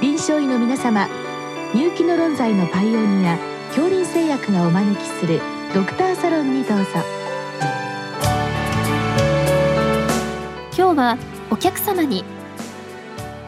臨床医の皆様入気の論剤のパイオニア恐林製薬がお招きするドクターサロンにどうぞ。今日はお客様に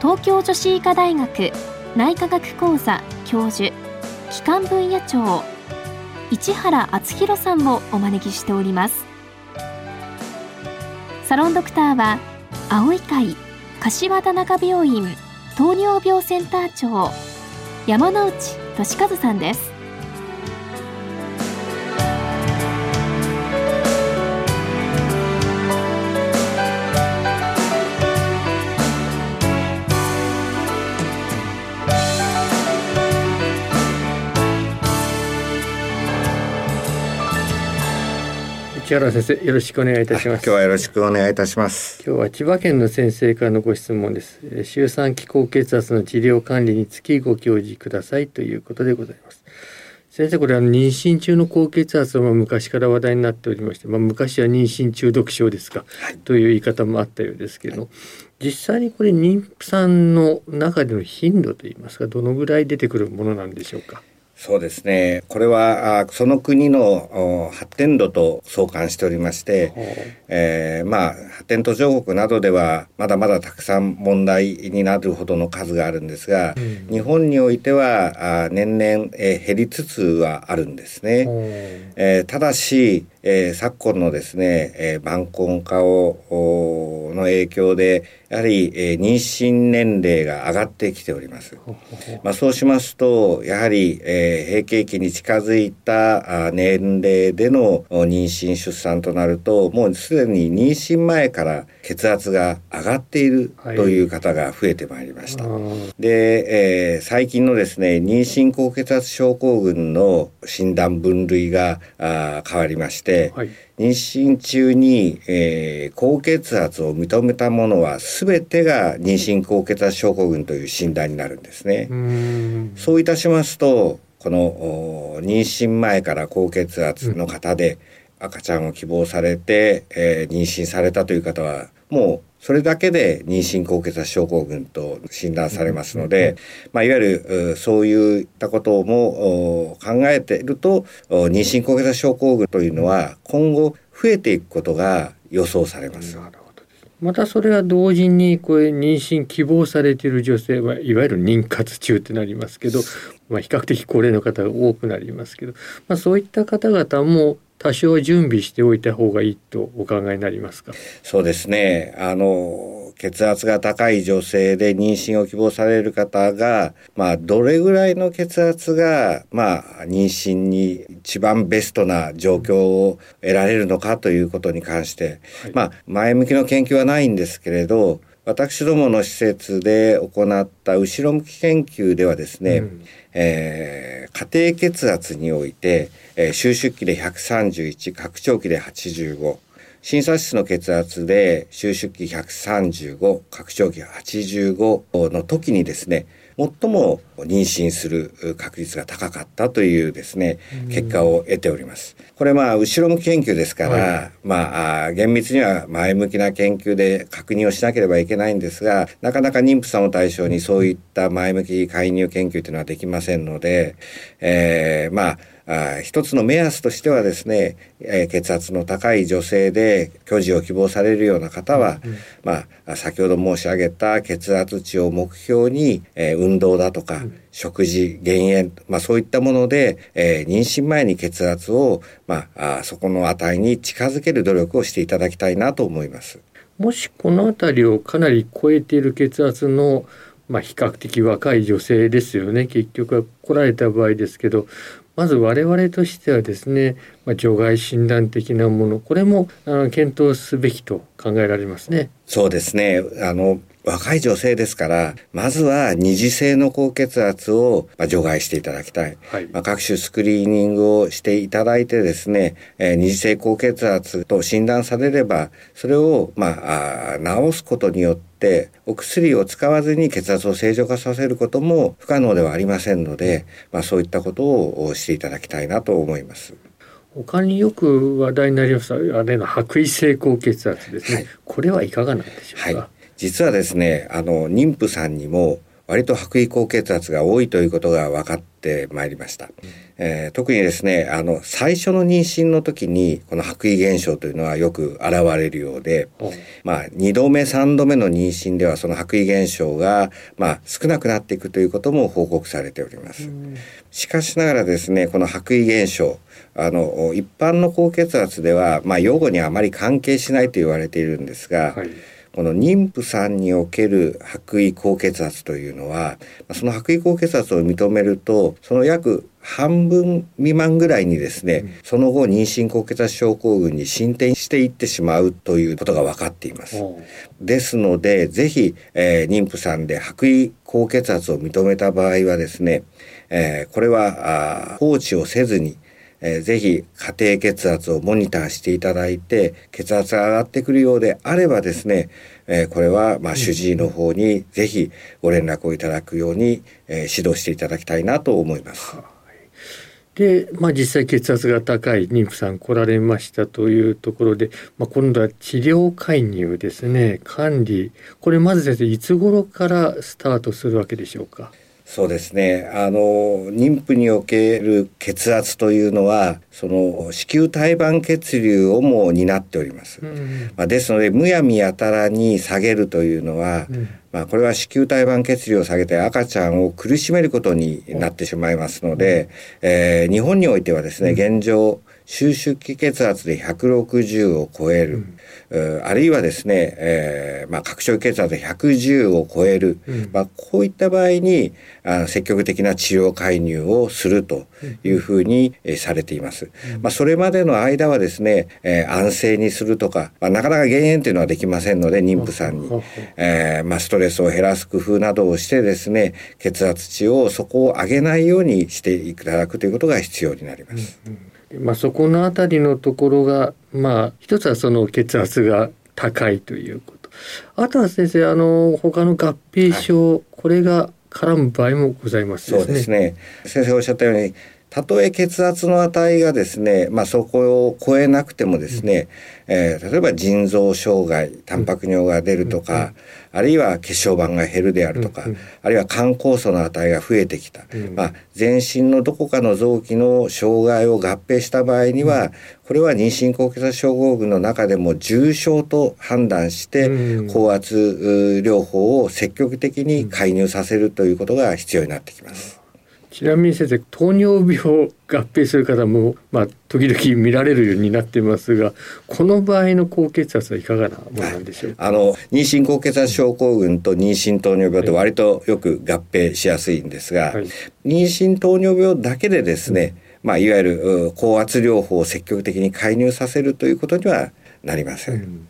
東京女子医科大学内科学講座教授機関分野長市原敦弘さんをお招きしております。サロンドクターは青い会柏田中病院糖尿病センター長山内俊和さんです。市原先生よろしくお願いいたします。今日はよろしくお願いいたします。今日は千葉県の先生からのご質問です。周産期高血圧の治療管理につきご教示くださいということでございます。先生これは妊娠中の高血圧は昔から話題になっておりまして、まあ、昔は妊娠中毒症ですか、はい、という言い方もあったようですけど、はい、実際にこれ妊婦さんの中での頻度といいますかどのぐらい出てくるものなんでしょうか？そうですね。これは、その国の発展度と相関しておりまして、えー、まあ、発展途上国などでは、まだまだたくさん問題になるほどの数があるんですが、うん、日本においては、年々、えー、減りつつはあるんですね。えー、ただし、えー、昨今のですね、えー、晩婚化をの影響でやはり、えー、妊娠年齢が上がってきております。まあ、そうしますとやはり、えー、閉経期に近づいた年齢での妊娠出産となるともうすでに妊娠前から血圧が上がっているという方が増えてまいりました。はい、で、えー、最近のですね妊娠高血圧症候群の診断分類があ変わりまして、はい、妊娠中に、えー、高血圧を認めたものは全てが妊娠高血圧症候群という診断になるんですね。そういたしますとこの妊娠前から高血圧の方で赤ちゃんを希望されて、えー、妊娠されたという方はもうそれだけで妊娠高血圧症候群と診断されますので、まあ、いわゆるそういったことも考えていると妊娠高血圧症候群というのは今後増えていくことが予想されます。またそれは同時にこれ妊娠希望されている女性はいわゆる妊活中ってなりますけど、まあ、比較的高齢の方が多くなりますけど、まあ、そういった方々も多少準備しておいた方がいいとお考えになりますか？そうですね。あの血圧が高い女性で妊娠を希望される方が、まあ、どれぐらいの血圧が、まあ、妊娠に一番ベストな状況を得られるのかということに関して、はい、まあ、前向きの研究はないんですけれど私どもの施設で行った後ろ向き研究ではですね、うん、えー、家庭血圧において、えー、収縮期で131拡張期で85診察室の血圧で収縮期135拡張期85の時にですね最も妊娠する確率が高かったというですね結果を得ております。これまあ後ろ向き研究ですから、はい、まあ厳密には前向きな研究で確認をしなければいけないんですがなかなか妊婦さんを対象にそういった前向き介入研究というのはできませんので、えー、まああ一つの目安としてはですね、えー、血圧の高い女性で居住を希望されるような方は、うん、まあ、先ほど申し上げた血圧値を目標に、えー、運動だとか、うん、食事減塩、まあ、そういったもので、えー、妊娠前に血圧を、まあ、あそこの値に近づける努力をしていただきたいなと思います。もしこの辺りをかなり超えている血圧のまあ、比較的若い女性ですよね。結局は来られた場合ですけどまず我々としてはですね、まあ、除外診断的なものこれもあの検討すべきと考えられますね。そうですねあの若い女性ですから、まずは二次性の高血圧を除外していただきたい。はい、まあ、各種スクリーニングをしていただいてですね、えー、二次性高血圧と診断されれば、それを、まあ、治すことによって、お薬を使わずに血圧を正常化させることも不可能ではありませんので、まあ、そういったことをしていただきたいなと思います。他によく話題になりますあれの白衣性高血圧ですね、はい、これはいかがなんでしょうか、はい実はですねあの妊婦さんにも割と白衣高血圧が多いということが分かってまいりました。えー、特にですねあの最初の妊娠の時にこの白衣現象というのはよく現れるようで、まあ、2度目3度目の妊娠ではその白衣現象が、まあ、少なくなっていくということも報告されております。しかしながらですねこの白衣現象あの一般の高血圧では、まあ、用語にあまり関係しないと言われているんですが、はいこの妊婦さんにおける白衣高血圧というのはその白衣高血圧を認めるとその約半分未満ぐらいにですね、うん、その後妊娠高血圧症候群に進展していってしまうということが分かっています。ですのでぜひ、えー、妊婦さんで白衣高血圧を認めた場合はですね、えー、これは放置をせずにえー、ぜひ家庭血圧をモニターしていただいて血圧が上がってくるようであればですね、えー、これはまあ主治医の方にぜひご連絡をいただくように、えー、指導していただきたいなと思います。で、まあ、実際血圧が高い妊婦さん来られましたというところで、まあ、今度は治療介入ですね。管理。これまず先生いつ頃からスタートするわけでしょうか？そうですね。あの妊婦における血圧というのはその子宮体盤血流をも担っております、うん、まあ、ですのでむやみやたらに下げるというのは、うん、まあ、これは子宮体盤血流を下げて赤ちゃんを苦しめることになってしまいますので、うん、えー、日本においてはですね現状収縮期血圧で160を超える、あるいはですね、えーまあ、拡張血圧110を超える、うん、まあ、こういった場合にあ積極的な治療介入をするというふうに、えされています。うん、まあ、それまでの間はですね、えー、安静にするとか、まあ、なかなか減塩というのはできませんので妊婦さんに、えーまあ、ストレスを減らす工夫などをしてですね血圧値をそこを上げないようにしていただくということが必要になります。うんうんまあ、そこの辺りのところがまあ一つはその血圧が高いということ。あとは先生あの他の合併症、はい、これが絡む場合もございます、ね、そうですね。先生おっしゃったようにたとえ血圧の値がですね、まあ、そこを超えなくてもですね、うん、えー、例えば腎臓障害タンパク尿が出るとか、うん、あるいは血小板が減るであるとか、うん、あるいは肝酵素の値が増えてきた、まあ、全身のどこかの臓器の障害を合併した場合には、これは妊娠高血圧症候群の中でも重症と判断して、高圧療法を積極的に介入させるということが必要になってきます。ちなみに先生糖尿病合併する方も、まあ、時々見られるようになってますがこの場合の高血圧はいかがなものなんでしょうあの妊娠高血圧症候群と妊娠糖尿病と割とよく合併しやすいんですが、はい、妊娠糖尿病だけでですね、うん、まあ、いわゆる高圧療法を積極的に介入させるということにはなりません。うん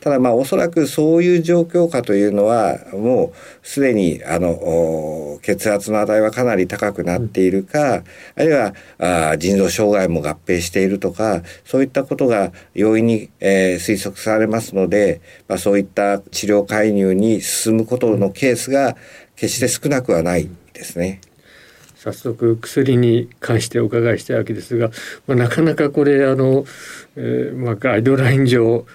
ただまあおそらくそういう状況下というのはもうすでにあの血圧の値はかなり高くなっているか、うん、あるいはあ腎臓障害も合併しているとかそういったことが容易に、えー、推測されますので、まあ、そういった治療介入に進むことのケースが決して少なくはないですね。早速薬に関してお伺いしたいわけですが、まあ、なかなかこれあの、えーまあ、ガイドライン上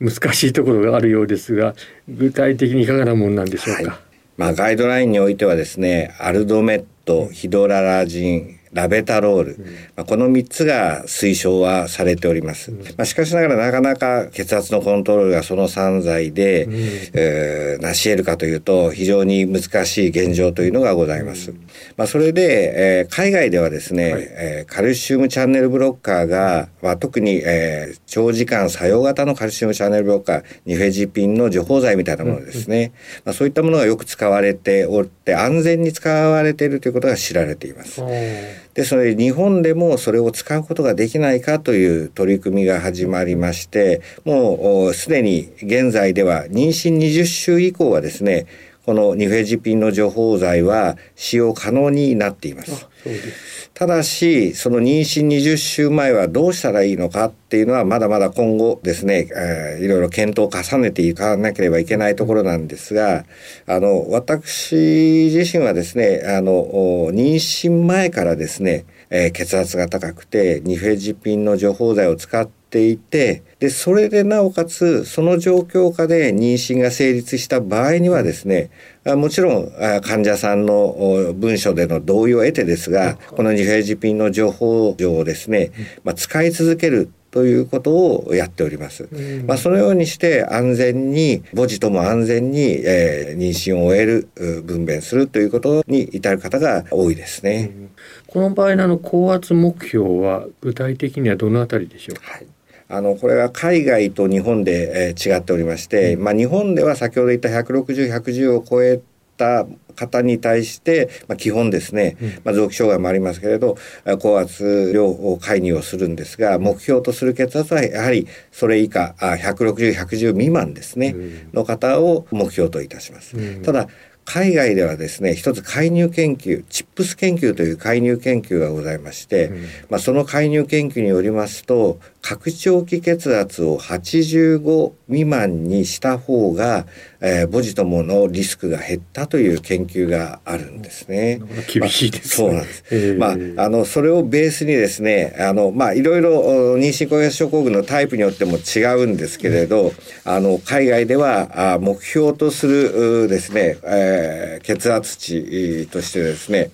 難しいところがあるようですが具体的にいかがなもんなんでしょうか、はい、まあ、ガイドラインにおいてはですねアルドメットヒドララジンラベタロール、うん、まあ、この3つが推奨はされております、うん、まあ、しかしながらなかなか血圧のコントロールがその3剤で、うん、えー、成し得るかというと非常に難しい現状というのがございます、まあ、それで、えー、海外ではですね、はい、えー、カルシウムチャンネルブロッカーが、まあ、特に、えー、長時間作用型のカルシウムチャンネルブロッカーニフェジピンの除法剤みたいなものですね、まあ、そういったものがよく使われておって安全に使われているということが知られています。でそれ日本でもそれを使うことができないかという取り組みが始まりましてもうすでに現在では妊娠20週以降はですねこのニフェジピンの除法剤は使用可能になっています。ただしその妊娠20週前はどうしたらいいのかっていうのはまだまだ今後ですね、えー、いろいろ検討を重ねていかなければいけないところなんですがあの私自身はですねあの妊娠前からですね、えー、血圧が高くてニフェジピンの除法剤を使ってっていてでそれでなおかつその状況下で妊娠が成立した場合にはですねもちろん患者さんの文書での同意を得てですがこのニフェージピンの情報上をですね、まあ、使い続けるということをやっております。まあ、そのようにして安全に母児とも安全に、えー、妊娠を終える分娩するということに至る方が多いですね。この場合の高圧目標は具体的にはどのあたりでしょう？か。はいあのこれは海外と日本で、えー、違っておりまして、うん、まあ、日本では先ほど言った160110を超えた方に対して、まあ、基本ですね、まあ、臓器障害もありますけれど高圧量を介入をするんですが目標とする血圧はやはりそれ以下160110未満ですね、の方を目標といたします。ただ海外ではですね一つ介入研究チップス研究という介入研究がございまして、うん、まあ、その介入研究によりますと拡張器血圧を85未満にした方が、えー、母児とものリスクが減ったという研究があるんですね。厳しいです、ね、そうなんです。まああのそれをベースにですねあのまあいろいろ妊娠高血症候群のタイプによっても違うんですけれど、うん、あの海外ではあ目標とするですね、えー、血圧値としてですね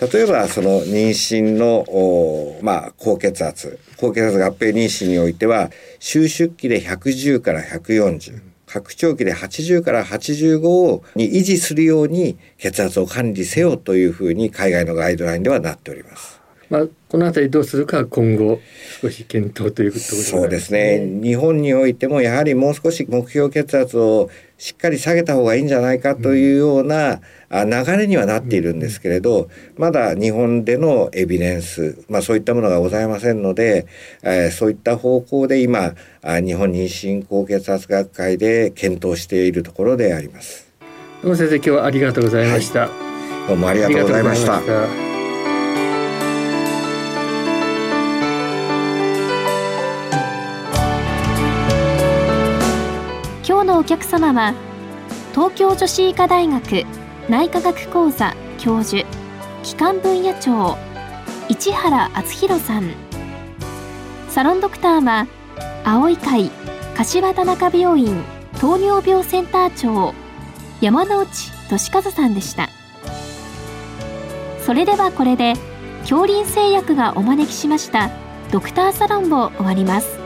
例えばその妊娠のまあ高血圧高血圧合併妊娠においては収縮期で110から140拡張期で80から85に維持するように血圧を管理せよというふうに海外のガイドラインではなっております。まあ、この辺りどうするか今後少し検討ということですね。そうですね。日本においてもやはりもう少し目標血圧をしっかり下げた方がいいんじゃないかというような流れにはなっているんですけれどまだ日本でのエビデンス、まあ、そういったものがございませんので、えー、そういった方向で今日本妊娠高血圧学会で検討しているところであります。どうも先生今日はありがとうございました、はい、どうもありがとうございました。今日のお客様は東京女子医科大学内科学講座教授機関分野長市原敦弘さん。サロンドクターは青い会柏田中病院糖尿病センター長山内俊和さんでした。それではこれで恐林製薬がお招きしましたドクターサロンを終わります。